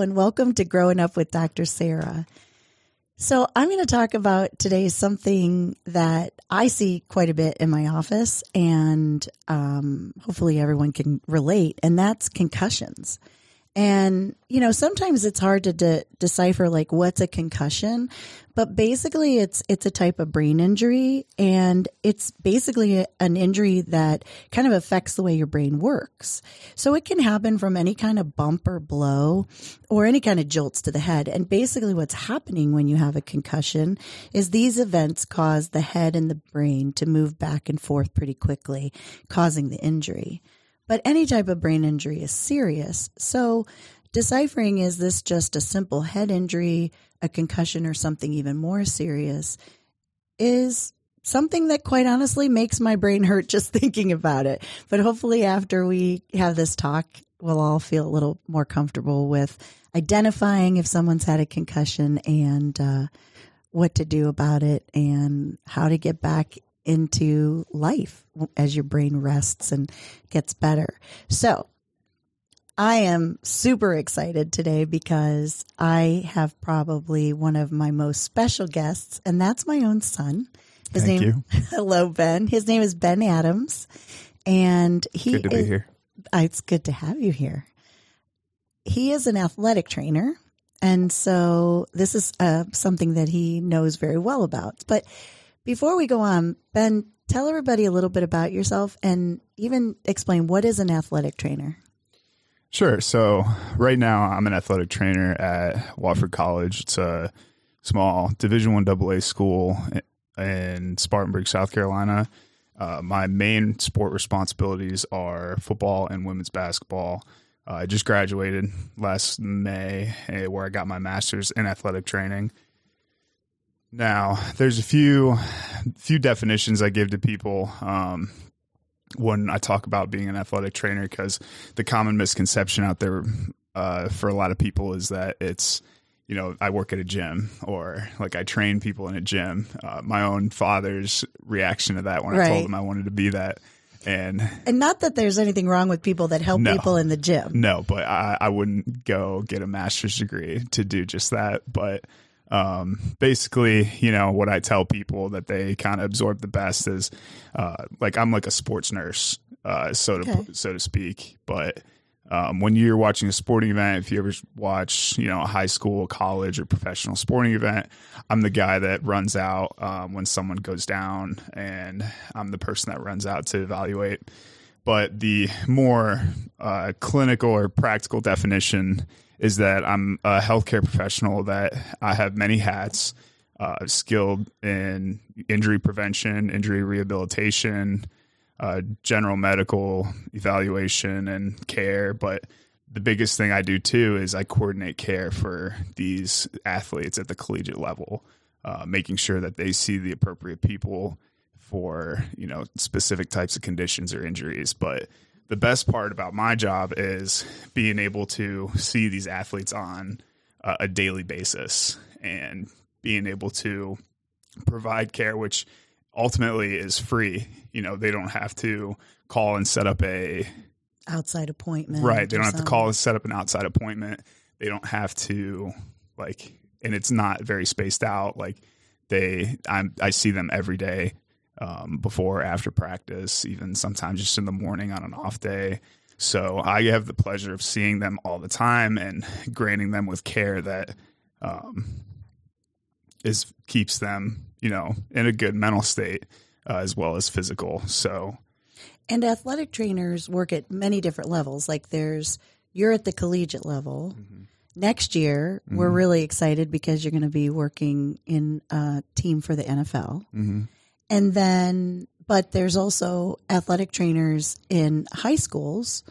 And welcome to Growing Up with Dr. Sarah. So, I'm going to talk about today something that I see quite a bit in my office, and um, hopefully everyone can relate, and that's concussions. And, you know, sometimes it's hard to de- decipher like what's a concussion, but basically it's, it's a type of brain injury and it's basically a, an injury that kind of affects the way your brain works. So it can happen from any kind of bump or blow or any kind of jolts to the head. And basically what's happening when you have a concussion is these events cause the head and the brain to move back and forth pretty quickly, causing the injury. But any type of brain injury is serious. So deciphering is this just a simple head injury, a concussion, or something even more serious is something that quite honestly makes my brain hurt just thinking about it. But hopefully, after we have this talk, we'll all feel a little more comfortable with identifying if someone's had a concussion and uh, what to do about it and how to get back into life as your brain rests and gets better. So I am super excited today because I have probably one of my most special guests, and that's my own son. His Thank name, you. hello, Ben. His name is Ben Adams, and he good to is, be here. It's good to have you here. He is an athletic trainer, and so this is uh, something that he knows very well about. But before we go on, Ben, tell everybody a little bit about yourself and even explain what is an athletic trainer. Sure. So right now I'm an athletic trainer at Wofford College. It's a small Division One AA school in Spartanburg, South Carolina. Uh, my main sport responsibilities are football and women's basketball. Uh, I just graduated last May, eh, where I got my master's in athletic training. Now, there's a few few definitions I give to people um, when I talk about being an athletic trainer, because the common misconception out there uh, for a lot of people is that it's you know I work at a gym or like I train people in a gym. Uh, my own father's reaction to that when right. I told him I wanted to be that. And, and not that there's anything wrong with people that help no, people in the gym. No, but I, I wouldn't go get a master's degree to do just that. But um, basically, you know, what I tell people that they kind of absorb the best is, uh, like I'm like a sports nurse, uh, so to okay. so to speak. But um, when you're watching a sporting event, if you ever watch, you know, a high school, college, or professional sporting event, I'm the guy that runs out um, when someone goes down, and I'm the person that runs out to evaluate. But the more uh, clinical or practical definition is that I'm a healthcare professional that I have many hats, uh, skilled in injury prevention, injury rehabilitation, uh, general medical evaluation and care. But the biggest thing I do too is I coordinate care for these athletes at the collegiate level, uh, making sure that they see the appropriate people for you know specific types of conditions or injuries. But the best part about my job is being able to see these athletes on uh, a daily basis and being able to provide care, which ultimately is free. You know, they don't have to call and set up a outside appointment. Right. They don't have to call and set up an outside appointment. They don't have to like, and it's not very spaced out. Like they, I'm, I see them every day um, before, after practice, even sometimes just in the morning on an off day. So I have the pleasure of seeing them all the time and granting them with care that um, is keeps them, you know, in a good mental state uh, as well as physical. So, and athletic trainers work at many different levels. Like there's you're at the collegiate level. Mm-hmm. Next year, mm-hmm. we're really excited because you're going to be working in a team for the NFL. Mm-hmm. And then but there's also athletic trainers in high schools.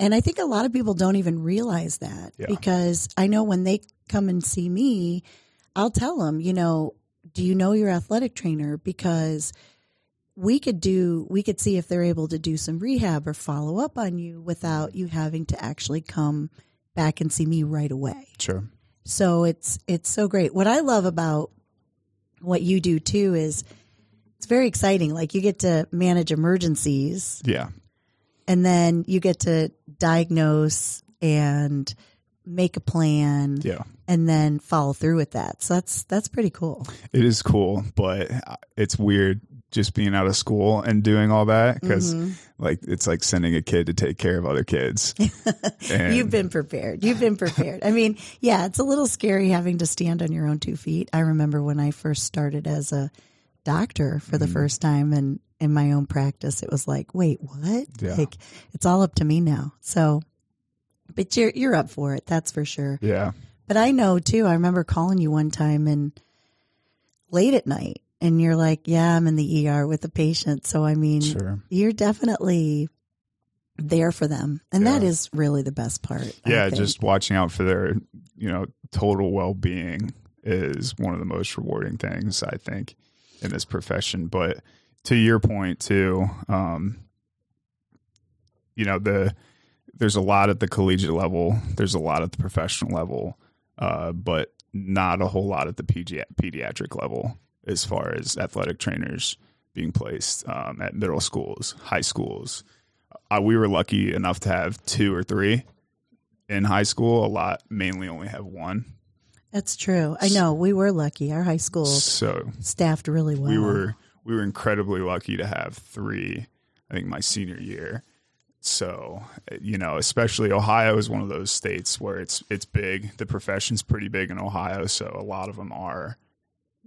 And I think a lot of people don't even realize that Yeah. because I know when they come and see me, I'll tell them, you know, do you know your athletic trainer? Because we could do, we could see if they're able to do some rehab or follow up on you without you having to actually come back and see me right away. Sure. So it's it's so great. What I love about what you do too is it's very exciting. Like you get to manage emergencies Yeah. and then you get to diagnose and make a plan Yeah. and then follow through with that. So that's that's pretty cool. It is cool, but it's weird just being out of school and doing all that because Mm-hmm. like it's like sending a kid to take care of other kids. And- You've been prepared. You've been prepared. I mean, yeah, it's a little scary having to stand on your own two feet. I remember when I first started as a doctor for the first time and in my own practice, it was like, wait, what? Yeah. Like it's all up to me now. So, but you're, you're up for it. That's for sure. yeah. But I know too, I remember calling you one time and late at night and you're like, yeah, I'm in the ER with a patient. So, I mean, Sure. you're definitely there for them. And that Yeah. is really the best part. Yeah. Just watching out for their, you know, total well being is one of the most rewarding things I think in this profession. But to your point too, um, you know, the there's a lot at the collegiate level, there's a lot at the professional level, uh, but not a whole lot at the pedi- pediatric level as far as athletic trainers being placed um, at middle schools, high schools. Uh, we were lucky enough to have two or three in high school. A lot mainly only have one. That's true. I know we were lucky. Our high school So staffed really well. we were we were incredibly lucky to have three. I think my senior year. So eh, you know, especially Ohio is one of those states where it's it's big. The profession's pretty big in Ohio, so a lot of them are.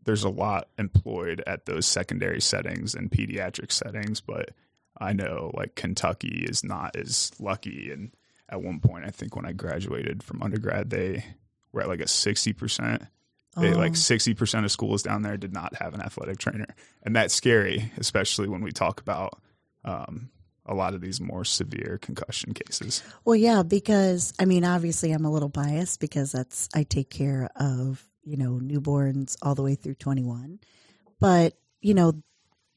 There's a lot employed at those secondary settings and pediatric settings, but I know like Kentucky is not as lucky. And at one point, I think when I graduated from undergrad, they were at like a sixty percent they Oh. like sixty percent of schools down there did not have an athletic trainer, and that's scary, especially when we talk about um, a lot of these more severe concussion cases. Well, yeah, because I mean, obviously, I'm a little biased because that's I take care of you know newborns all the way through 21, but you know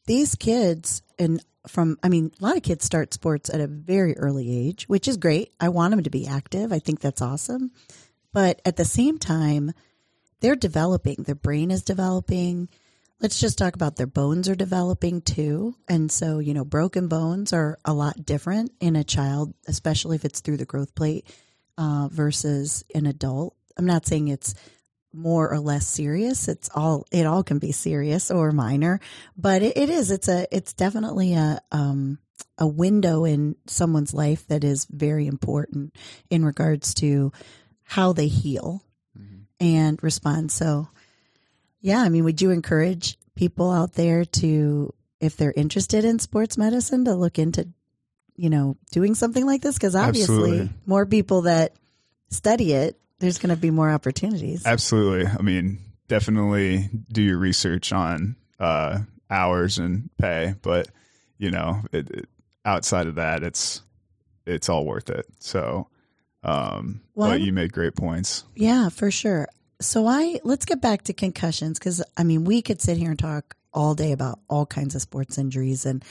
these kids and from I mean, a lot of kids start sports at a very early age, which is great. I want them to be active. I think that's awesome, but at the same time, they're developing. Their brain is developing. Let's just talk about their bones are developing too. And so, you know, broken bones are a lot different in a child, especially if it's through the growth plate uh, versus an adult. I'm not saying it's more or less serious. It's all it all can be serious or minor, but it, it is. It's a it's definitely a um, a window in someone's life that is very important in regards to how they heal and respond. So, yeah, I mean, would you encourage people out there to, if they're interested in sports medicine, to look into, you know, doing something like this? Because obviously, Absolutely. more people that study it, there's going to be more opportunities. Absolutely, I mean, definitely do your research on uh, hours and pay, but you know, it, it, outside of that, it's it's all worth it. So, um, Well, but you made great points. Yeah, for sure. So I let's get back to concussions because I mean we could sit here and talk all day about all kinds of sports injuries, and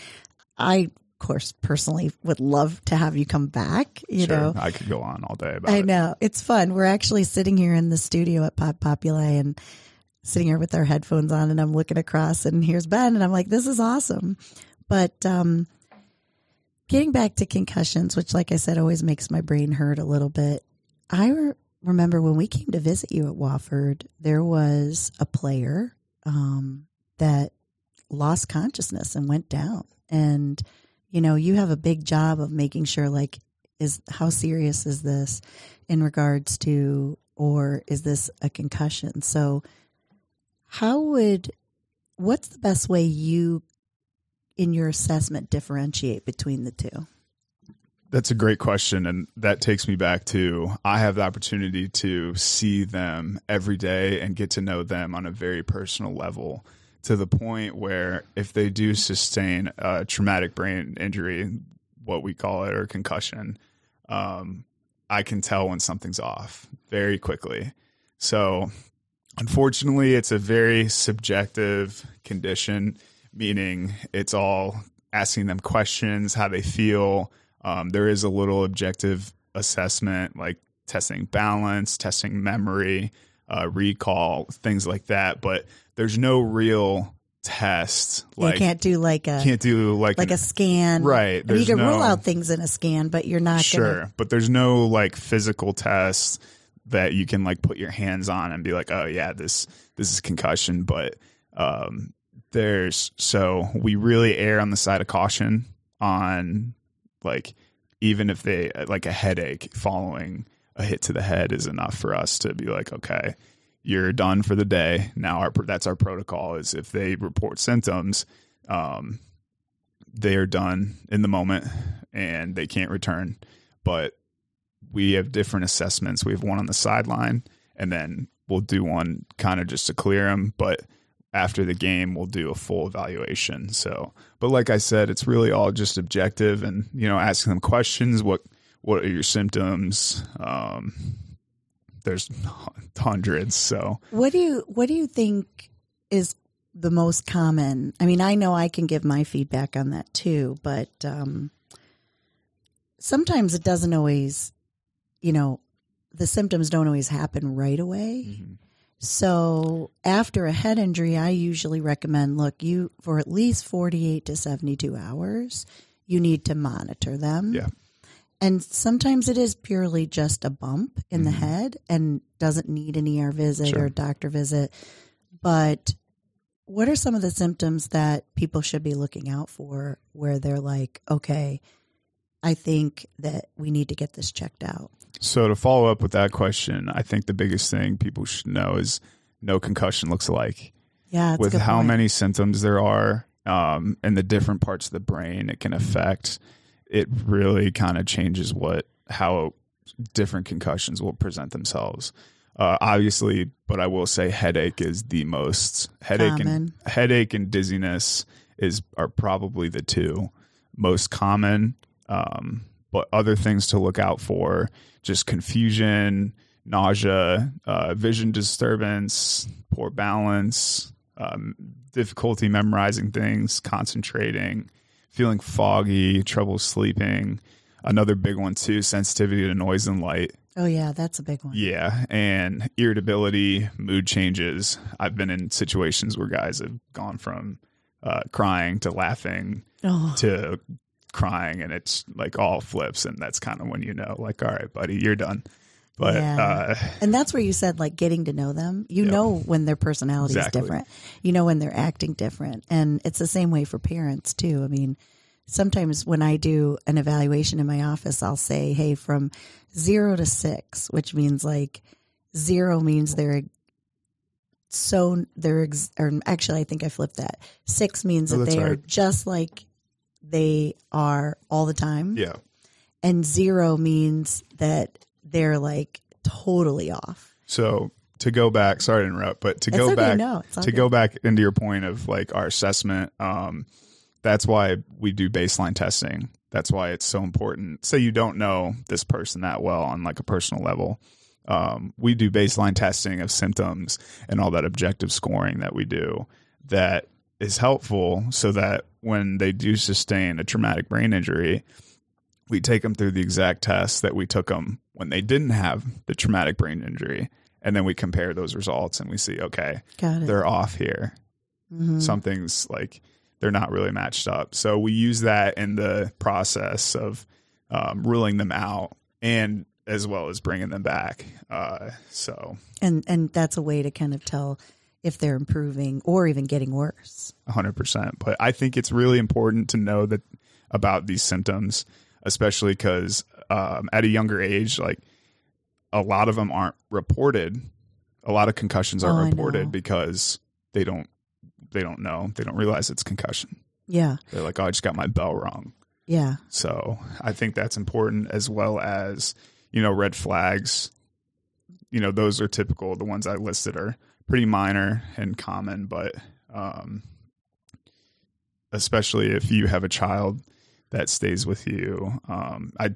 I, of course, personally would love to have you come back. You sure, know, I could go on all day about I it. know it's fun. We're actually sitting here in the studio at Pop Populi and sitting here with our headphones on, and I'm looking across, and here's Ben, and I'm like, this is awesome. But um, getting back to concussions, which, like I said, always makes my brain hurt a little bit. I re- remember when we came to visit you at Wofford, there was a player um, that lost consciousness and went down, and you know, you have a big job of making sure, like, is how serious is this in regards to, or is this a concussion? So, how would, what's the best way you, in your assessment, differentiate between the two? That's a great question. And that takes me back to I have the opportunity to see them every day and get to know them on a very personal level to the point where if they do sustain a traumatic brain injury, what we call it, or concussion, um, I can tell when something's off very quickly. So, unfortunately, it's a very subjective condition, meaning it's all asking them questions, how they feel. Um, there is a little objective assessment, like testing balance, testing memory, uh, recall, things like that. But there's no real test. Like, you can't do like a can't do like like an, a scan, right? I mean, you can no, rule out things in a scan, but you're not sure. Gonna, but there's no like physical test that you can like put your hands on and be like, oh yeah, this this is concussion. But um, there's so we really err on the side of caution on like even if they like a headache following a hit to the head is enough for us to be like, okay, you're done for the day. Now our that's our protocol is if they report symptoms, um, they are done in the moment and they can't return. But we have different assessments. We have one on the sideline, and then we'll do one kind of just to clear them. But after the game, we'll do a full evaluation. So, but like I said, it's really all just objective, and you know, asking them questions. What what are your symptoms? Um, there's hundreds. So, what do you what do you think is the most common? I mean, I know I can give my feedback on that too, but um, sometimes it doesn't always you know, the symptoms don't always happen right away. Mm-hmm. So after a head injury, I usually recommend look, you for at least 48 to 72 hours, you need to monitor them. Yeah. And sometimes it is purely just a bump in mm-hmm. the head and doesn't need an ER visit sure. or doctor visit. But what are some of the symptoms that people should be looking out for where they're like, okay, I think that we need to get this checked out? So to follow up with that question, I think the biggest thing people should know is no concussion looks alike. Yeah, with how point. many symptoms there are um, and the different parts of the brain it can affect, it really kind of changes what how different concussions will present themselves. Uh, obviously, but I will say headache is the most headache common. and headache and dizziness is are probably the two most common. Um, but other things to look out for just confusion, nausea, uh, vision disturbance, poor balance, um, difficulty memorizing things, concentrating, feeling foggy, trouble sleeping. Another big one too, sensitivity to noise and light. Oh yeah, that's a big one. Yeah, and irritability, mood changes. I've been in situations where guys have gone from uh, crying to laughing oh. to crying and it's like all flips and that's kind of when you know like all right buddy you're done but yeah. uh, and that's where you said like getting to know them you yep. know when their personality exactly. is different you know when they're acting different and it's the same way for parents too i mean sometimes when i do an evaluation in my office i'll say hey from zero to six which means like zero means they're so they're ex- or actually i think i flipped that six means oh, that they right. are just like they are all the time. Yeah. And zero means that they're like totally off. So to go back, sorry to interrupt, but to it's go okay, back no, to good. go back into your point of like our assessment, um, that's why we do baseline testing. That's why it's so important. Say you don't know this person that well on like a personal level. Um, we do baseline testing of symptoms and all that objective scoring that we do that is helpful so that when they do sustain a traumatic brain injury, we take them through the exact tests that we took them when they didn't have the traumatic brain injury. And then we compare those results and we see, okay, they're off here. Mm-hmm. Something's like they're not really matched up. So we use that in the process of um, ruling them out and as well as bringing them back. Uh, so and and that's a way to kind of tell if they're improving or even getting worse. 100%. But I think it's really important to know that about these symptoms, especially because um, at a younger age, like a lot of them aren't reported. A lot of concussions aren't oh, reported because they don't they don't know. They don't realize it's concussion. Yeah. They're like, oh, I just got my bell wrong. Yeah. So I think that's important as well as, you know, red flags. You know, those are typical. The ones I listed are pretty minor and common, but Um, especially if you have a child that stays with you. Um, I,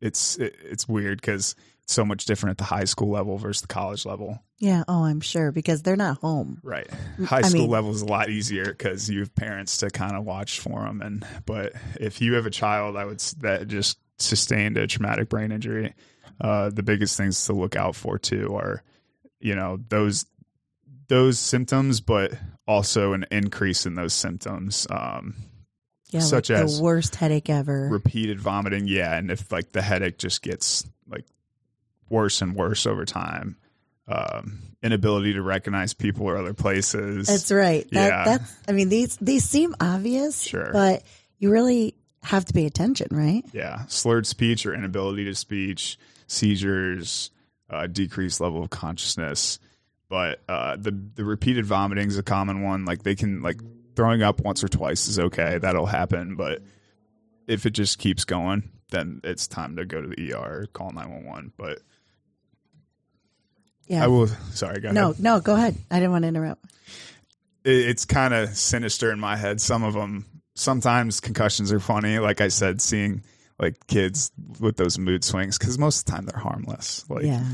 it's it, it's weird because it's so much different at the high school level versus the college level. Yeah. Oh, I'm sure because they're not home. Right. High I school mean- level is a lot easier because you have parents to kind of watch for them. And but if you have a child, I would that just sustained a traumatic brain injury. Uh, the biggest things to look out for too are, you know, those those symptoms, but also an increase in those symptoms. Um, Yeah. Such like as the worst headache ever. repeated vomiting, yeah, and if like the headache just gets like worse and worse over time. Um, inability to recognize people or other places. That's right. That, Yeah. That's. I mean, these these seem obvious, Sure. but you really have to pay attention, right? Yeah, slurred speech or inability to speech, seizures, uh, decreased level of consciousness. But uh, the the repeated vomiting is a common one. Like they can like throwing up once or twice is okay. That'll happen. But if it just keeps going, then it's time to go to the ER call nine one one. But Yeah. I will. Sorry, go no, ahead. no. Go ahead. I didn't want to interrupt. It, it's kind of sinister in my head. Some of them. Sometimes concussions are funny. Like I said, seeing like kids with those mood swings because most of the time they're harmless. Like yeah.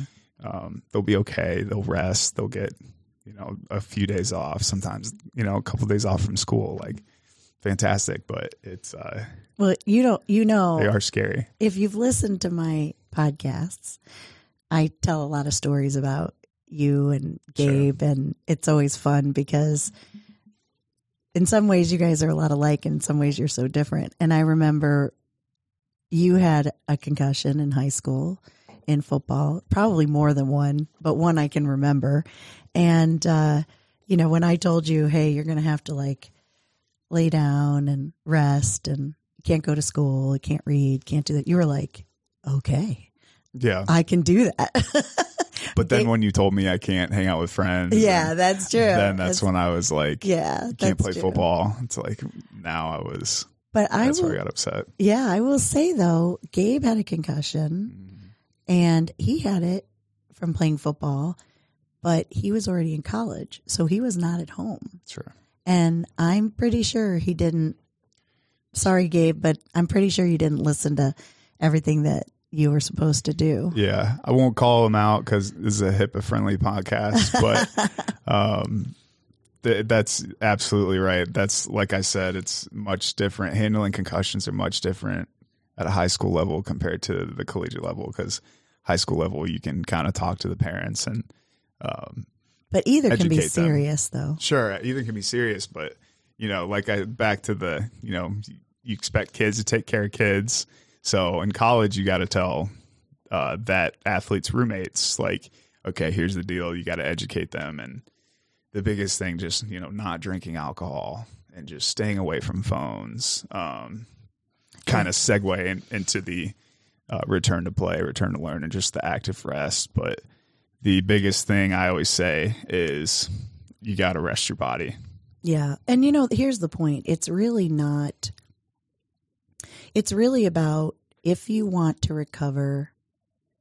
um, they'll be okay. They'll rest. They'll get, you know, a few days off. Sometimes, you know, a couple days off from school. Like, fantastic. But it's uh, Well, you don't. You know, they are scary. if you've listened to my podcasts, I tell a lot of stories about you and Sure. Gabe, and it's always fun because in some ways you guys are a lot alike, and in some ways you're so different. And I remember you had a concussion in high school in football, probably more than one, but one I can remember. And uh, you know, when I told you, "Hey, you're going to have to like lay down and rest and can't go to school, can't read, can't do that. You were like, okay, Yeah. I can do that. But then when you told me I can't hang out with friends, yeah, that's true. then that's when I was like, yeah, can't play true. football. It's like now I was. But I That's will, where I got upset. yeah, I will say though, Gabe had a concussion and he had it from playing football, but he was already in college, so he was not at home. Sure. And I'm pretty sure he didn't. Sorry, Gabe, but I'm pretty sure you didn't listen to everything that you were supposed to do. Yeah, I won't call him out because this is a HIPAA friendly podcast, but um, that's absolutely right. That's like I said, it's much different. Handling concussions are much different at a high school level compared to the collegiate level because high school level you can kind of talk to the parents and um, But either can be Educate them. serious, though. sure either can be serious, but you know, like I back to the you know you expect kids to take care of kids. So in college, you got to tell uh, that athletes' roommates, like, okay, here's the deal. You got to educate them. And the biggest thing, just, you know, not drinking alcohol and just staying away from phones. Um, kind of segue in, into the uh, return to play, return to learn, and just the active rest. But the biggest thing I always say is you got to rest your body. Yeah. And you know, here's the point. It's really not it's really about if you want to recover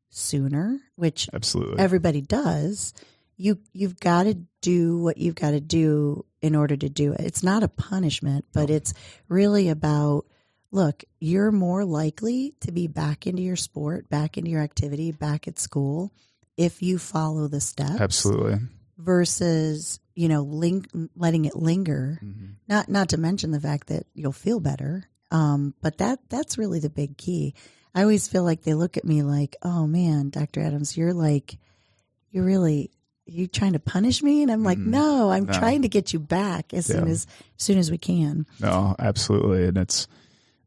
sooner, which Absolutely. everybody does, you you've got to do what you've got to do in order to do it. It's not a punishment, but it's really about look, you're more likely to be back into your sport, back into your activity, back at school if you follow the steps Absolutely. versus you know ling- letting it linger Mhm. not not to mention the fact that you'll feel better um but that that's really the big key i always feel like they look at me like oh man dr adams you're like you're really you trying to punish me and i'm like Mhm. no i'm No. trying to get you back as soon Yeah. as soon as we can No, absolutely. And it's,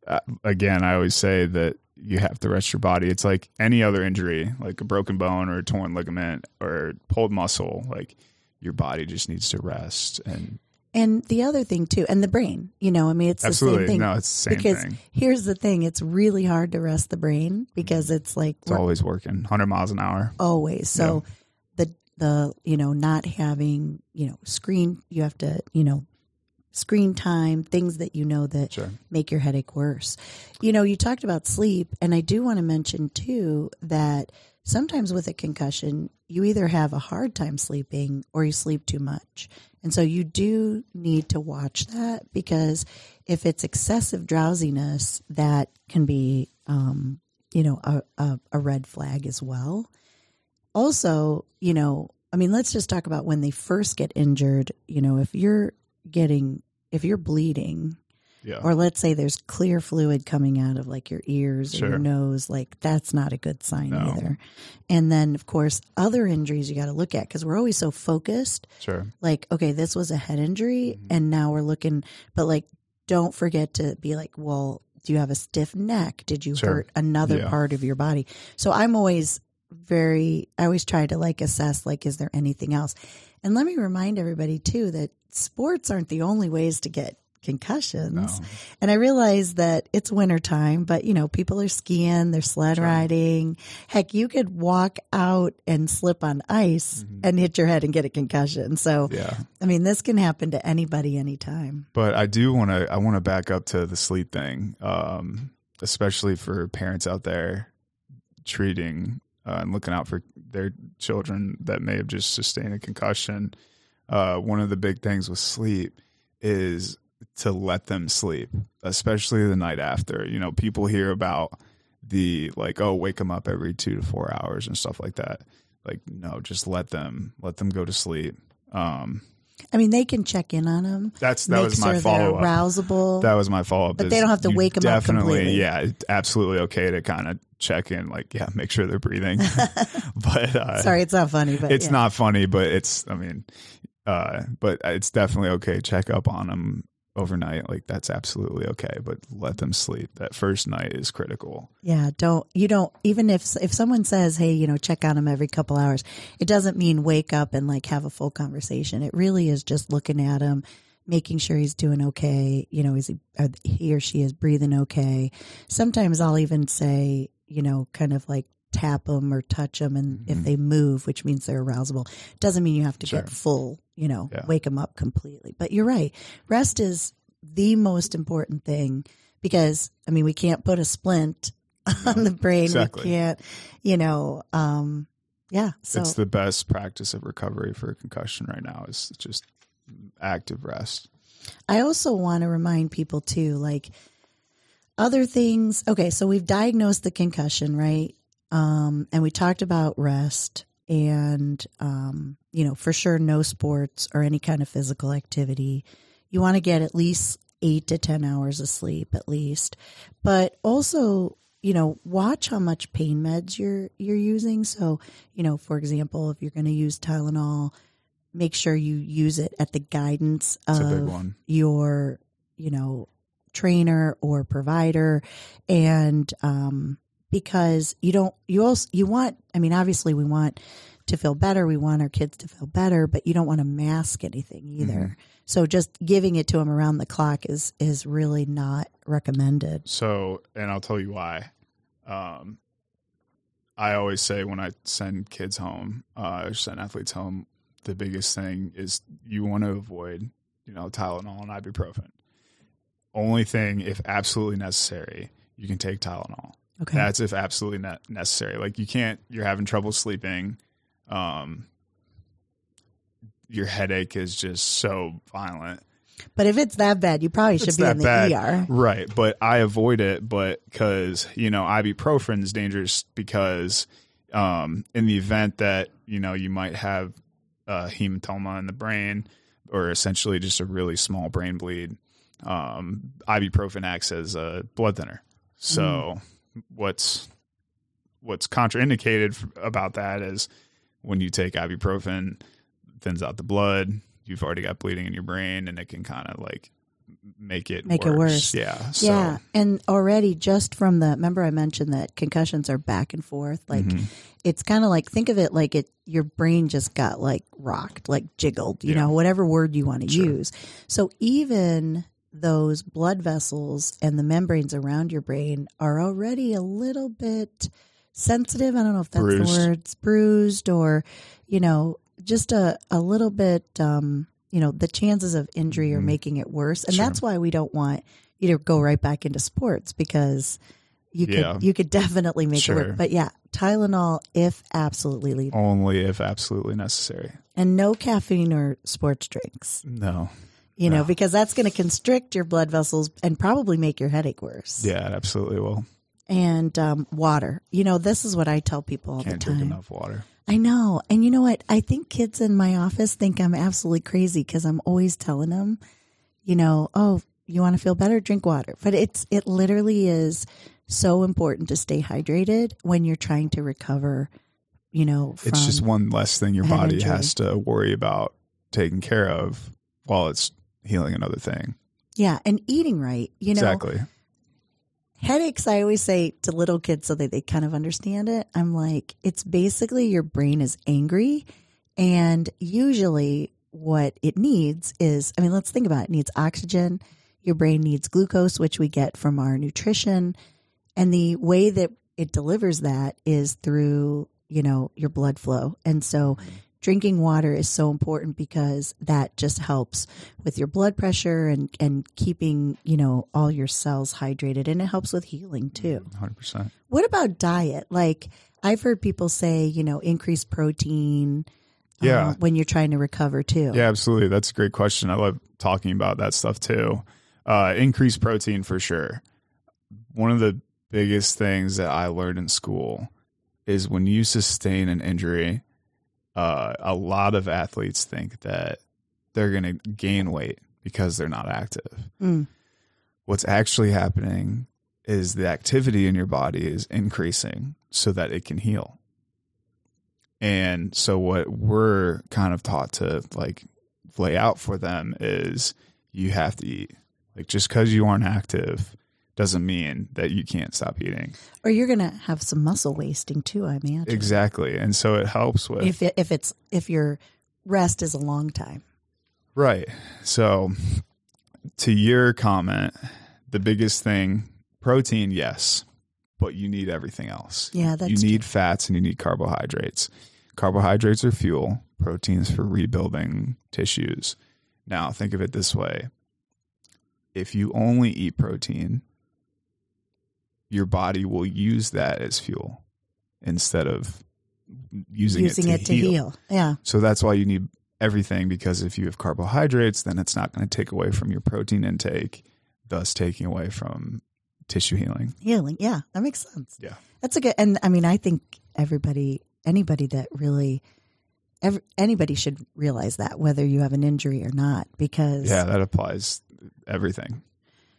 uh, again, I always say that you have to rest your body. It's like any other injury, like a broken bone or a torn ligament or pulled muscle. Like your body just needs to rest. And and the other thing too and the brain you know i mean it's the absolutely, same thing no, it's the same because thing. here's the thing it's really hard to rest the brain because it's like It's always working 100 miles an hour. always so the the you know not having you know screen you have to you know screen time things that you know that Sure. make your headache worse you know you talked about sleep and i do want to mention too that sometimes with a concussion, you either have a hard time sleeping or you sleep too much. And so you do need to watch that because if it's excessive drowsiness, that can be, um, you know, a, a, a red flag as well. Also, you know, I mean, let's just talk about when they first get injured. You know, if you're getting, if you're bleeding, Yeah. or let's say there's clear fluid coming out of like your ears or your nose, like that's not a good sign No. either. And then, of course, other injuries you got to look at because we're always so focused. sure. Like, okay, this was a head injury, Mhm. and now we're looking, but like, don't forget to be like, well, do you have a stiff neck? Did you Sure. hurt another Yeah. part of your body? So I'm always very, I always try to like assess, like, is there anything else? And let me remind everybody too that sports aren't the only ways to get concussions. No. And I realize that it's winter time, but you know, people are skiing, they're sled Sure. riding. Heck, you could walk out and slip on ice Mhm. and hit your head and get a concussion. So, Yeah. I mean, this can happen to anybody anytime. But I do want to. I want to back up to the sleep thing, um, especially for parents out there treating uh, and looking out for their children that may have just sustained a concussion. Uh, one of the big things with sleep is to let them sleep, especially the night after. You know, people hear about the like, oh, wake them up every two to four hours and stuff like that. Like, no, just let them let them go to sleep. Um, I mean, they can check in on them, that's that was my follow up. arousable. That was my follow up. But they don't have to wake 'em up completely. Yeah, absolutely okay to kind of check in, like, yeah, make sure they're breathing. but uh, Sorry, it's not funny, but it's yeah. not funny, but it's, I mean, uh, but it's definitely okay. Check up on them overnight. Like, that's absolutely okay. But let them sleep. That first night is critical. Yeah, don't you don't even if if someone says, "Hey, you know, check on him every couple hours," it doesn't mean wake up and like have a full conversation. It really is just looking at him, making sure he's doing okay. You know, is he are he or she is breathing okay? Sometimes I'll even say, you know, kind of like tap them or touch them, and if Mhm. they move, which means they're arousable, doesn't mean you have to Sure. get full. You know, Yeah. wake them up completely. But you're right. Rest is the most important thing because I mean we can't put a splint on the brain. exactly. We can't, you know, um, yeah. So it's the best practice of recovery for a concussion right now is just active rest. I also want to remind people too, like other things. Okay, so we've diagnosed the concussion, right? Um, and we talked about rest and, um, you know, for sure, no sports or any kind of physical activity. You want to get at least eight to 10 hours of sleep at least, but also, you know, watch how much pain meds you're, you're using. So, you know, for example, if you're going to use Tylenol, make sure you use it at the guidance of a big one. your, you know, trainer or provider. And, um, because you don't, you also, you want, I mean, obviously we want to feel better. We want our kids to feel better, but you don't want to mask anything either. Mhm. So just giving it to them around the clock is, is really not recommended. So, and I'll tell you why. Um, I always say when I send kids home, uh, or send athletes home, the biggest thing is you want to avoid, you know, Tylenol and ibuprofen. Only thing, if absolutely necessary, you can take Tylenol. Okay. That's if absolutely ne- necessary. Like you can't, you're having trouble sleeping. Um, your headache is just so violent. but if it's that bad, you probably should It's be in the bad. ER. Right, but I avoid it, but because you know ibuprofen is dangerous because um, in the event that you know you might have a hematoma in the brain or essentially just a really small brain bleed, um, ibuprofen acts as a blood thinner. So what's what's contraindicated about that is when you take ibuprofen, thins out the blood. You've already got bleeding in your brain, and it can kind of like make it Make it worse. Yeah. So, Yeah. And already just from the, remember I mentioned that concussions are back and forth. Like mhm. it's kind of like, think of it like it, your brain just got like rocked, like jiggled, you Yeah. know, whatever word you want to Sure. use. So even those blood vessels and the membranes around your brain are already a little bit sensitive. I don't know if that's Bruised. the word, it's bruised or, you know, just a, a little bit, um, you know, the chances of injury are Mhm. making it worse. And Sure. that's why we don't want you to go right back into sports because you could, you could definitely make it Sure. work. But yeah, Tylenol if absolutely needed, Only if absolutely necessary. and no caffeine or sports drinks. No. You know, No. because that's going to constrict your blood vessels and probably make your headache worse. Yeah, it absolutely will. And um, water. You know, this is what I tell people all Can't the drink time. enough water. I know. And you know what? I think kids in my office think I'm absolutely crazy because I'm always telling them, you know, oh, you want to feel better? Drink water. But it's, it literally is so important to stay hydrated when you're trying to recover, you know, from, It's just one less thing your body injury. has to worry about taking care of while it's healing another thing. yeah. And eating right, you know, exactly. headaches i always say to little kids so that they kind of understand it i'm like it's basically your brain is angry and usually what it needs is i mean let's think about it, it needs oxygen your brain needs glucose which we get from our nutrition and the way that it delivers that is through you know your blood flow and so mm-hmm. Drinking water is so important because that just helps with your blood pressure and and keeping you know all your cells hydrated and it helps with healing too 100%. what about diet like i've heard people say you know increase protein uh, Yeah. when you're trying to recover too Yeah, absolutely. That's a great question. I love talking about that stuff too. Uh, increased protein for sure. One of the biggest things that I learned in school is when you sustain an injury, uh, a lot of athletes think that they're going to gain weight because they're not active. Mm. What's actually happening is the activity in your body is increasing so that it can heal. And so what we're kind of taught to like lay out for them is you have to eat. Like just cuz you aren't active doesn't mean that you can't stop eating. or you're gonna have some muscle wasting too i imagine Exactly. And so it helps with if it, if it's if your rest is a long time Right. So, to your comment, the biggest thing protein, yes, but you need everything else. yeah that's you need fats and you need carbohydrates. Carbohydrates are fuel, proteins for rebuilding tissues. Now, think of it this way if you only eat protein, your body will use that as fuel instead of using, using it to, heal. yeah So that's why you need everything because if you have carbohydrates, then it's not going to take away from your protein intake, thus taking away from tissue healing. healing yeah that makes sense Yeah. that's a good and i mean i think everybody anybody that really ev anybody should realize that whether you have an injury or not because Yeah, that applies everything.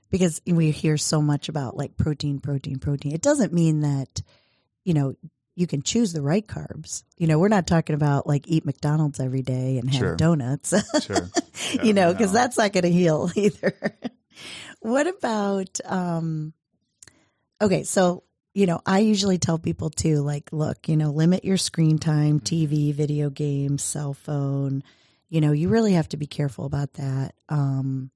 Because we hear so much about like protein protein protein it doesn't mean that you know you can choose the right carbs you know we're not talking about like eat mcdonald's every day and have Sure. donuts Sure. you know because no. that's not going to heal either what about um okay so you know i usually tell people too like look you know limit your screen time tv video games cell phone you know you really have to be careful about that um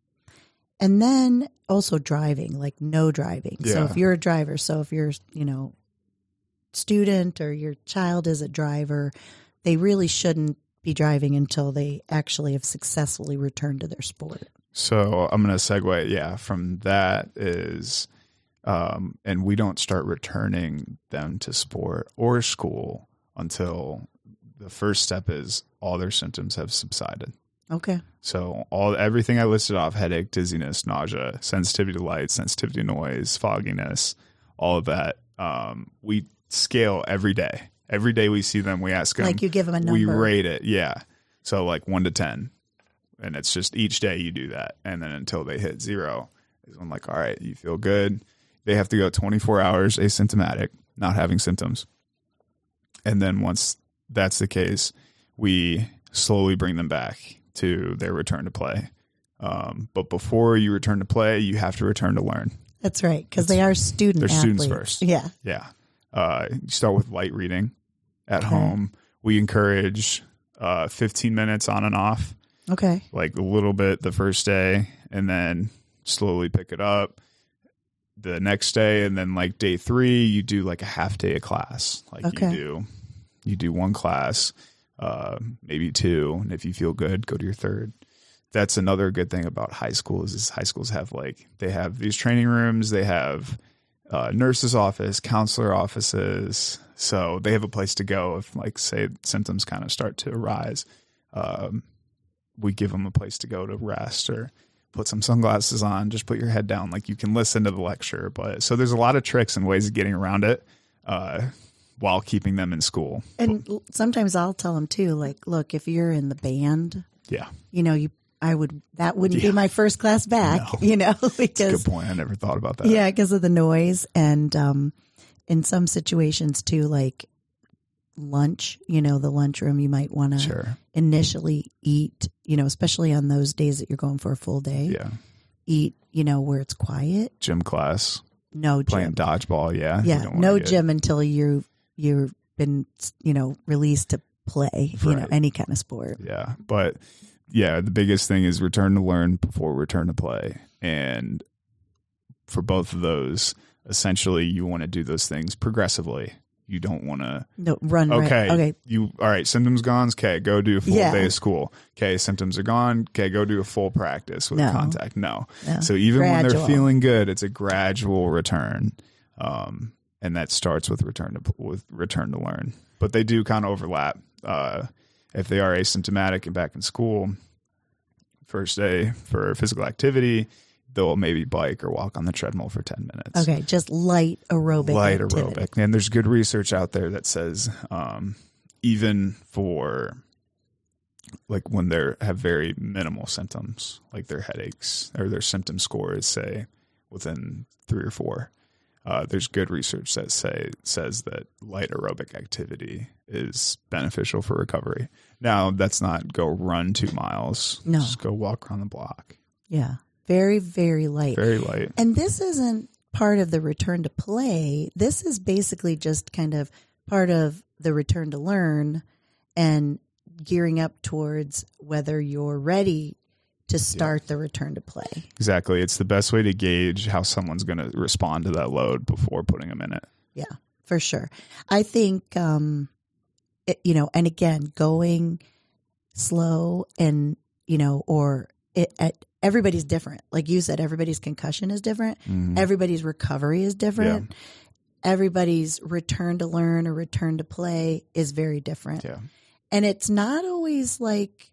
and then also driving like no driving so if you're a driver so if you're you know student or your child is a driver they really shouldn't be driving until they actually have successfully returned to their sport. So I'm going to segue. Yeah, from that is, um, and we don't start returning them to sport or school until the first step is all their symptoms have subsided. Okay. So all everything I listed off headache, dizziness, nausea, sensitivity to light, sensitivity to noise, fogginess, all of that. Um, we scale every day. Every day we see them, we ask them. Like you give them a number. we rate it. Yeah. So like one to ten, and it's just each day you do that, and then until they hit zero, is when like all right, you feel good. They have to go 24 hours asymptomatic, not having symptoms, and then once that's the case, we slowly bring them back to their return to play. Um, but before you return to play, you have to return to learn. That's right, because they are student They're students first. Yeah. Yeah. Uh, you start with light reading at Okay. home. We encourage uh, 15 minutes on and off, Okay. like a little bit the first day, and then slowly pick it up the next day. And then, like day three, you do like a half day of class. Like Okay. you do, you do one class, uh, maybe two. And if you feel good, go to your third. That's another good thing about high schools is high schools have like they have these training rooms, they have uh, nurse's office, counselor offices. So they have a place to go if, like, say, symptoms kind of start to arise. Um, we give them a place to go to rest or put some sunglasses on, just put your head down. Like you can listen to the lecture. But so there's a lot of tricks and ways of getting around it uh, while keeping them in school. And sometimes I'll tell them too, like, look, if you're in the band, Yeah. you know, you I would that wouldn't Yeah. be my first class back, No. you know, because Good point. I never thought about that. yeah, because of the noise and um, in some situations too, like lunch, you know, the lunchroom, you might want to Sure. initially eat, you know, especially on those days that you're going for a full day, Yeah. eat, you know, where it's quiet. Gym class, No playing gym. dodgeball. Yeah. Yeah, no get- gym until you you've been, you know, released to play, you know, any kind of sport. Yeah. But yeah, the biggest thing is return to learn before return to play. And for both of those, essentially, you want to do those things progressively. You don't want to No, run right. Okay. Okay. You all right? Symptoms gone. Okay, go do a full Yeah. day of school. Okay, symptoms are gone. Okay, go do a full practice with No. contact. No. No. So even when they're feeling good, it's a gradual return, um, and that starts with return to with return to learn. But they do kind of overlap. Uh, if they are asymptomatic and back in school, first day for physical activity, they'll maybe bike or walk on the treadmill for ten minutes Okay, just light aerobic. light activity. aerobic. And there's good research out there that says um, even for like when they have very minimal symptoms, like their headaches or their symptom score is say within three or four. Uh, there's good research that say says that light aerobic activity is beneficial for recovery. Now, that's not go run two miles. No. just go walk around the block. Yeah, very very light. Very light. And this isn't part of the return to play. This is basically just kind of part of the return to learn and gearing up towards whether you're ready to start the return to play. Exactly. It's the best way to gauge how someone's going to respond to that load before putting them in it. Yeah, for sure. I think, um, it, you know, and again, going slow and, you know, or it, at, everybody's different. Like you said, everybody's concussion is different. Mhm. Everybody's recovery is different. Everybody's return to learn or return to play is very different. Yeah, And it's not always like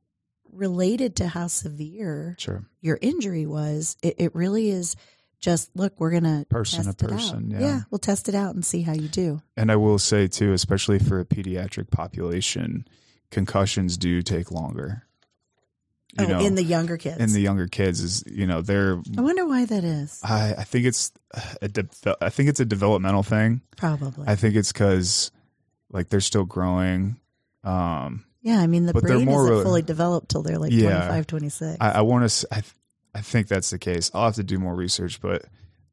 related to how severe sure. your injury was. It, it really is just look, we're gonna Person test to it out. person, yeah. we'll test it out and see how you do. And I will say too, especially for a pediatric population, concussions do take longer. You oh, know, in the younger kids. in the younger kids is you know they're I wonder why that is. I I think it's a de- I think it's a developmental thing. Probably. I think it's because like they're still growing. Um, yeah, I mean the but brain more isn't fully developed till they're like Yeah. twenty five, twenty six. 25, 26. I, I want to. I, I think that's the case. I'll have to do more research, but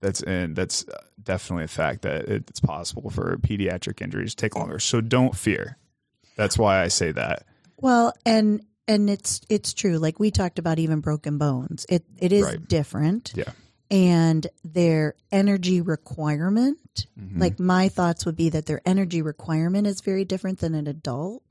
that's and that's definitely a fact that it's possible for pediatric injuries to take longer. So don't fear. That's why I say that. Well, and and it's it's true. Like we talked about even broken bones. It it is Right. different. Yeah. And their energy requirement, Mhm. like my thoughts would be that their energy requirement is very different than an adult.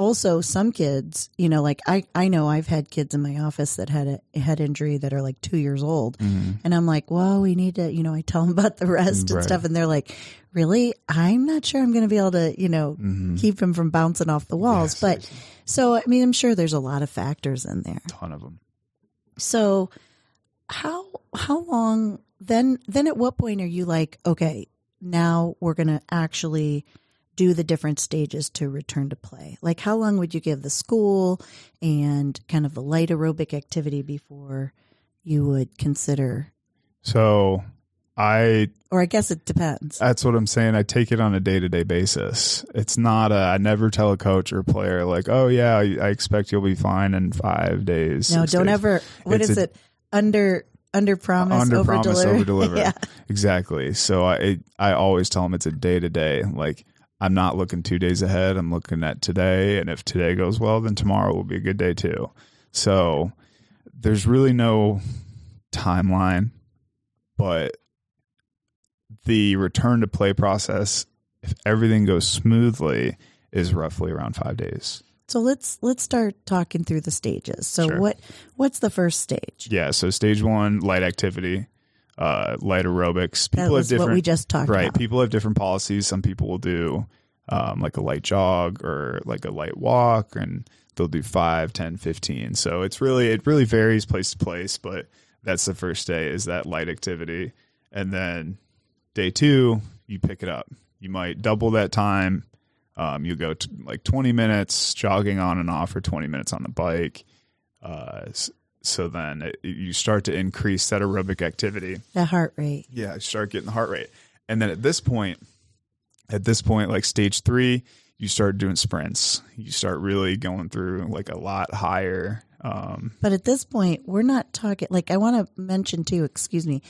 Also, some kids, you know, like I, I know I've had kids in my office that had a head injury that are like two years old. Mhm. And I'm like, well, we need to, you know, I tell them about the rest and stuff. And they're like, really? I'm not sure I'm going to be able to, you know, Mhm. keep him from bouncing off the walls. Yes, but there's so, I mean, I'm sure there's a lot of factors in there. a ton of them. So how, how long then, then at what point are you like, okay, now we're going to actually do the different stages to return to play? Like how long would you give the school and kind of the light aerobic activity before you would consider, So I or I guess it depends. That's what I'm saying. I take it on a day to day basis. It's not a, I never tell a coach or player like, oh yeah, I, I expect you'll be fine in five days. No, don't days." ever. What It's is a- it? Under under promise, under over promise, deliver. over deliver. yeah, Exactly. So I, I always tell them it's a day to day. Like I'm not looking two days ahead. I'm looking at today. And if today goes well, then tomorrow will be a good day too. So there's really no timeline, but the return to play process, if everything goes smoothly, is roughly around five days. So let's let's start talking through the stages. So Sure. what what's the first stage? Yeah. So stage one, light activity. Uh, light aerobics. People have different what we just talked right. about. People have different policies. Some people will do um, like a light jog or like a light walk, and they'll do 5, 10, 15. So it's really it really varies place to place, but that's the first day is that light activity, and then day two you pick it up. You might double that time. Um, you go to like 20 minutes jogging on and off, or 20 minutes on the bike. Uh, so then it, you start to increase that aerobic activity. the heart rate. Yeah, you start getting the heart rate. And then at this point, at this point, like stage three, you start doing sprints. You start really going through like a lot higher. Um, But at this point, we're not talking like I want to mention too, excuse me,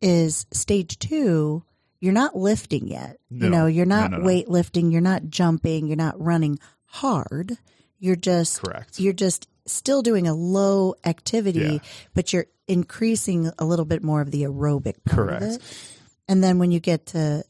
is stage 2, you're not lifting yet. No. You know, you're not No, no, no. weightlifting, you're not jumping, you're not running hard. You're just Correct. You're just still doing a low activity, Yeah. but you're increasing a little bit more of the aerobic Correct. And then when you get to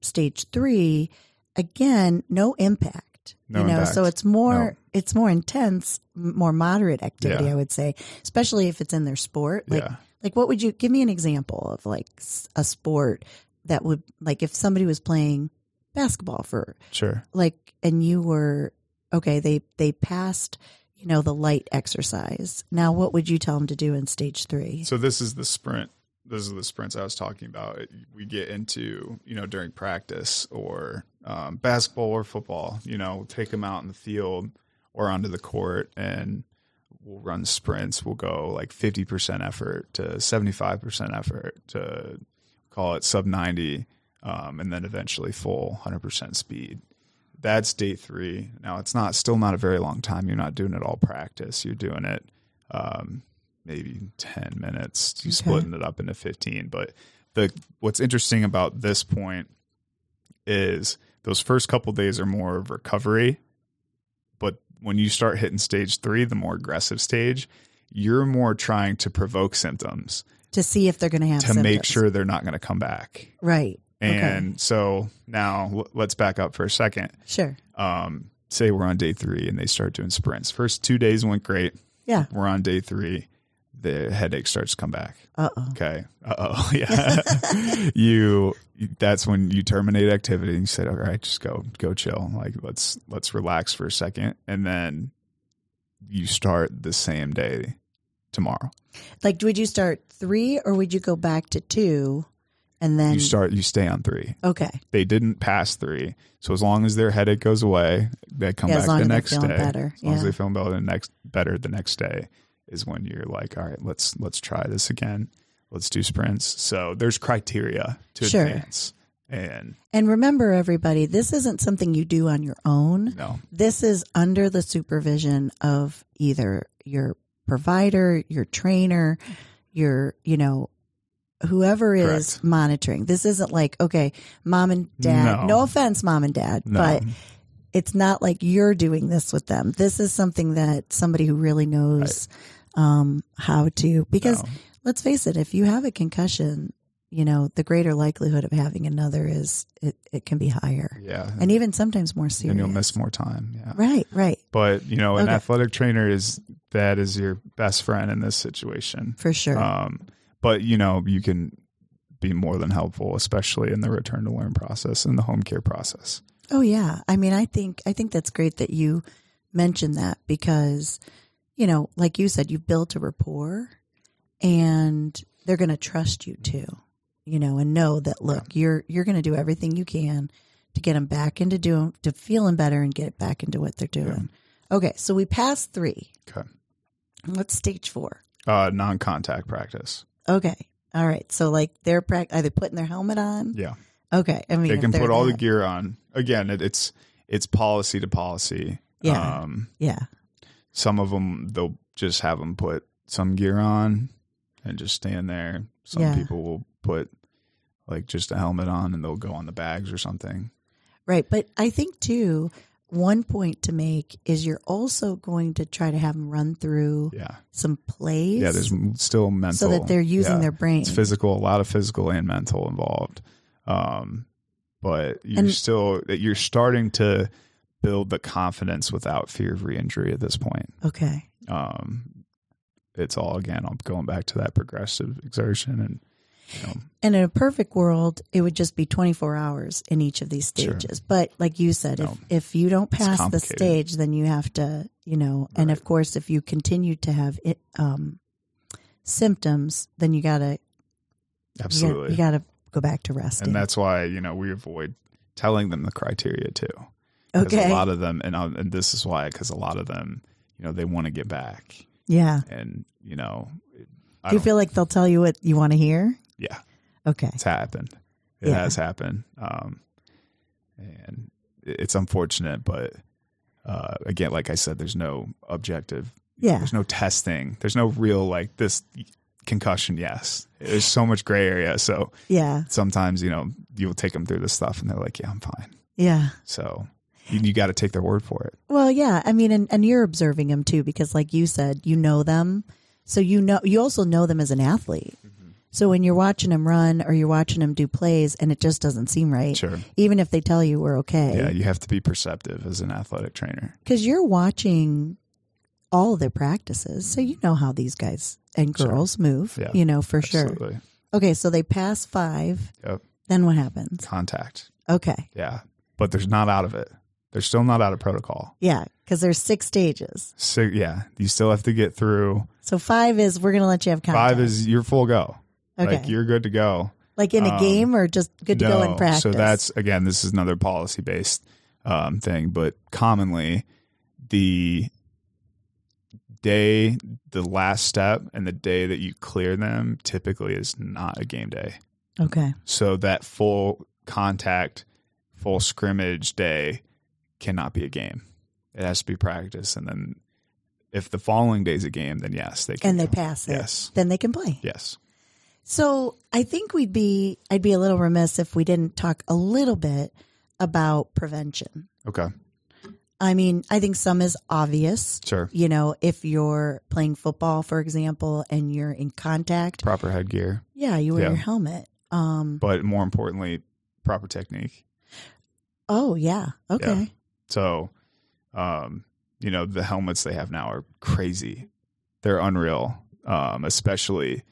stage 3, again, no impact. No you know, impact. so it's more No. it's more intense, more moderate activity, Yeah. I would say, especially if it's in their sport. Like, Yeah. like what would you give me an example of like a sport that would like if somebody was playing basketball for Sure. like and you were okay, they they passed, you know, the light exercise. Now what would you tell them to do in stage 3? So this is the sprint. This is the sprints I was talking about. We get into you know during practice or um, basketball or football. You know, we'll take them out in the field or onto the court and we'll run sprints. We'll go like fifty percent effort to seventy five percent effort to call it sub ninety, um, and then eventually full hundred percent speed. That's day three. Now it's not still not a very long time. You're not doing it all practice. You're doing it um, maybe 10 minutes you Okay. splitting it up into 15 but the what's interesting about this point is those first couple days are more of recovery but when you start hitting stage three the more aggressive stage you're more trying to provoke symptoms To see if they're going to have to make sure they're not going to come back Right. And so now l- let's back up for a second Sure. um, say we're on day three and they start doing sprints first two days went great Yeah. we're on day three the headache starts to come back Uh-oh. Okay. Uh oh. Yeah. you. That's when you terminate activity. and You said, "All right, just go, go chill. Like let's let's relax for a second, and then you start the same day tomorrow. Like would you start 3 or would you go back to 2 and then You start. You stay on three. Okay. They didn't pass three, so as long as their headache goes away, they come Yeah, back the next day. better, As long as they feel better the next better the next day is when you're like, all right, let's let's try this again. Let's do sprints. So there's criteria to Sure. advance, and And remember, everybody, this isn't something you do on your own. no, This is under the supervision of either your provider, your trainer, your, you know, whoever is Correct. monitoring. This isn't like, okay, mom and dad, No. no, offense, mom and dad, No. but it's not like you're doing this with them. This is something that somebody who really knows um, how to, because No. let's face it, if you have a concussion, you know, the greater likelihood of having another is it, it can be higher yeah, and even sometimes more serious. and you'll miss more time. Yeah, Right, right, but you know, an Okay. athletic trainer is that is your best friend in this situation. for sure. Um, but you know, you can be more than helpful, especially in the return to learn process and the home care process. oh yeah, I mean, I think I think that's great that you mentioned that because, you know, like you said, you've built a rapport, and they're going to trust you too, you know, and know that look, you're you're going to do everything you can to get them back into doing to feeling better and get back into what they're doing. Okay, so we passed three. Okay. What's stage four? Uh, non-contact practice. Okay. All right. So like they're prac- either putting their helmet on. Yeah, Okay. I mean, they can put all the gear on. Again, it, it's it's policy to policy. Yeah. Um, Yeah. some of them they'll just have them put some gear on and just stand there. Some Yeah. people will put like just a helmet on and they'll go on the bags or something. Right. But I think too, one point to make is you're also going to try to have them run through Yeah, some plays. yeah. There's still mental, so that they're using yeah. their brain. It's physical, a lot of physical and mental involved. Um, but you're And- still you're starting to build the confidence without fear of re-injury at this point. Okay. Um, it's all again. I'm going back to that progressive exertion and And in a perfect world, it would just be 24 hours in each of these Sure. stages. But like you said, No. if, if you don't pass the stage, then you have to, you know, and of course, if you continue to have it, um, symptoms, then you gotta, you absolutely. you gotta go back to rest. and that's why you know we avoid telling them the criteria too. okay. a lot of them, and uh, and this is why, because a lot of them, you know, they want to get back, yeah. and you know, Do you feel like they'll tell you what you want to hear? Yeah, Okay. it's happened. It Yeah. has happened, um, and it's unfortunate, but uh, again, like I said, there's no objective. Yeah. There's no testing. There's no real like this concussion. Yes, there's so much gray area. So Yeah. sometimes you know you'll take them through this stuff, and they're like, "Yeah, I'm fine." Yeah. So you, you got to take their word for it. Well, yeah. I mean, and, and you're observing them too, because like you said, you know them. So you know, you also know them as an athlete. Mm-hmm. So when you're watching them run or you're watching them do plays and it just doesn't seem right, Sure. even if they tell you we're okay. Yeah, you have to be perceptive as an athletic trainer. because you're watching all their practices. So you know how these guys and Sure. girls move, Yeah. you know, for sure. Okay. So they pass five. Yep. Then what happens? Contact. Okay. Yeah. But there's not out of it. They're still not out of protocol. Yeah. Because there's six stages. So yeah, you still have to get through. So five is we're going to let you have contact. Five is you're full go. Okay. Like you're good to go. Like in a Um, game or just good to go in practice? So that's again, this is another policy based um, thing, but commonly the day, the last step, and the day that you clear them typically is not a game day. okay. So that full contact, full scrimmage day cannot be a game. It has to be practice, and then if the following day's a game, then yes, they can. And they pass it. Yes. Then they can play. Yes. So I think we'd be, I'd be a little remiss if we didn't talk a little bit about prevention. Okay. I mean, I think some is obvious. Sure. You know, if you're playing football, for example, and you're in contact, Proper headgear, yeah, you wear Yeah. your helmet. Um, but more importantly, proper technique. oh yeah, okay, So, um, you know, the helmets they have now are crazy. They're unreal. Um, especially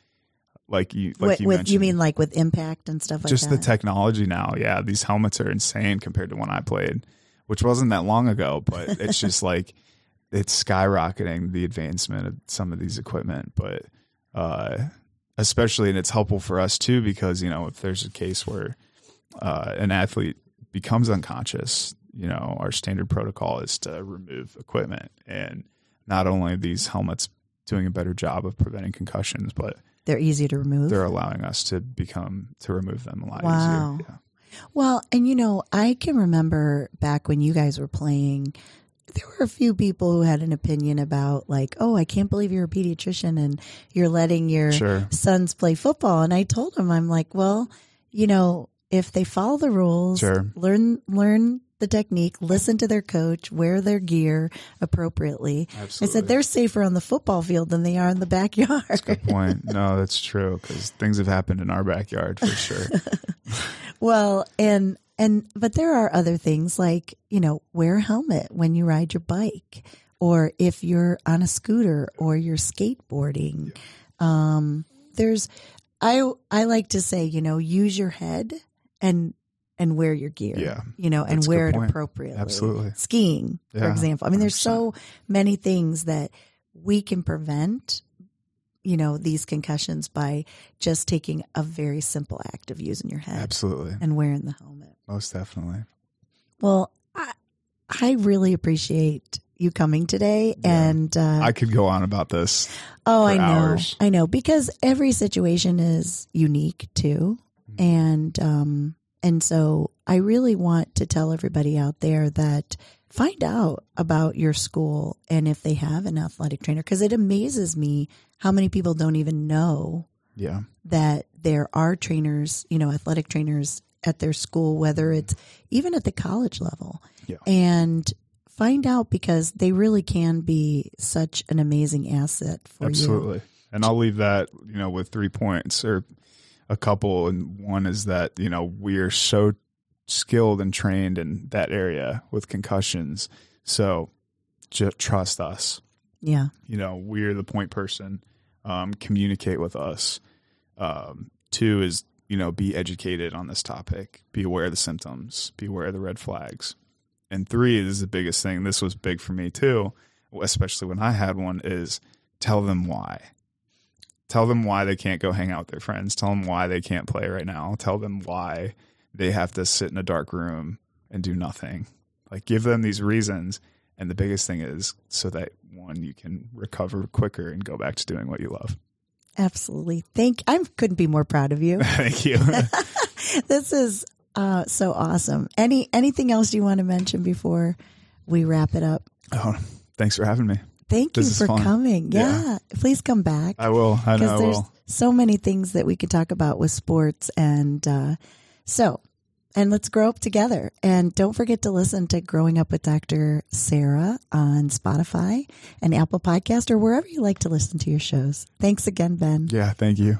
like you, like with, you with you mean like with impact and stuff like just that? Just the technology now. Yeah, these helmets are insane compared to when I played, which wasn't that long ago. But it's just like it's skyrocketing the advancement of some of these equipment. But uh, especially, and it's helpful for us too because you know if there's a case where uh, an athlete becomes unconscious, you know, our standard protocol is to remove equipment, and not only are these helmets doing a better job of preventing concussions, but They're easy to remove. they're allowing us to become to remove them a lot Wow. easier. Yeah. Well, and you know, I can remember back when you guys were playing, there were a few people who had an opinion about, like, oh, I can't believe you're a pediatrician and you're letting your Sure. sons play football. And I told them, I'm like, well, you know, if they follow the rules, Sure. learn learn the technique, listen to their coach, wear their gear appropriately. I said they're safer on the football field than they are in the backyard. Good point. No, that's true because things have happened in our backyard for sure. Well, and and but there are other things like, you know, wear a helmet when you ride your bike or if you're on a scooter or you're skateboarding. Um there's I I like to say, you know, use your head and and wear your gear. Yeah. You know, and wear it appropriately. Absolutely. Skiing, for example. I mean, there's 100%. so many things that we can prevent you know these concussions by just taking a very simple act of using your head Absolutely. and wearing the helmet. Most definitely. Well, I, I really appreciate you coming today. Yeah. And, uh, I could go on about this. oh, I know, hours. I know, because every situation is unique too. Mm-hmm. And, um, and so I really want to tell everybody out there that find out about your school and if they have an athletic trainer, because it amazes me how many people don't even know Yeah. that there are trainers, you know, athletic trainers at their school, whether mm-hmm. it's even at the college level. Yeah. And find out because they really can be such an amazing asset for you. Absolutely. And I'll leave that, you know, with three points or a couple. And one is that, you know, we're so skilled and trained in that area with concussions. So just trust us. Yeah. You know, we're the point person. Um, communicate with us. Um, Two is, you know, be educated on this topic, be aware of the symptoms, be aware of the red flags. And three is the biggest thing. This was big for me too, especially when I had one, is tell them why. Tell them why they can't go hang out with their friends. Tell them why they can't play right now. Tell them why they have to sit in a dark room and do nothing. Like give them these reasons. And the biggest thing is so that one, you can recover quicker and go back to doing what you love. Absolutely. Thank I couldn't be more proud of you. Thank you. this is uh, so awesome. Any anything else you want to mention before we wrap it up? oh, thanks for having me. Thank This you for fun. coming. Yeah. Yeah. Please come back. I will. I know because I there's will. so many things that we could talk about with sports and uh, so and let's grow up together and don't forget to listen to growing up with dr sarah on spotify and apple podcast or wherever you like to listen to your shows thanks again ben Yeah, thank you.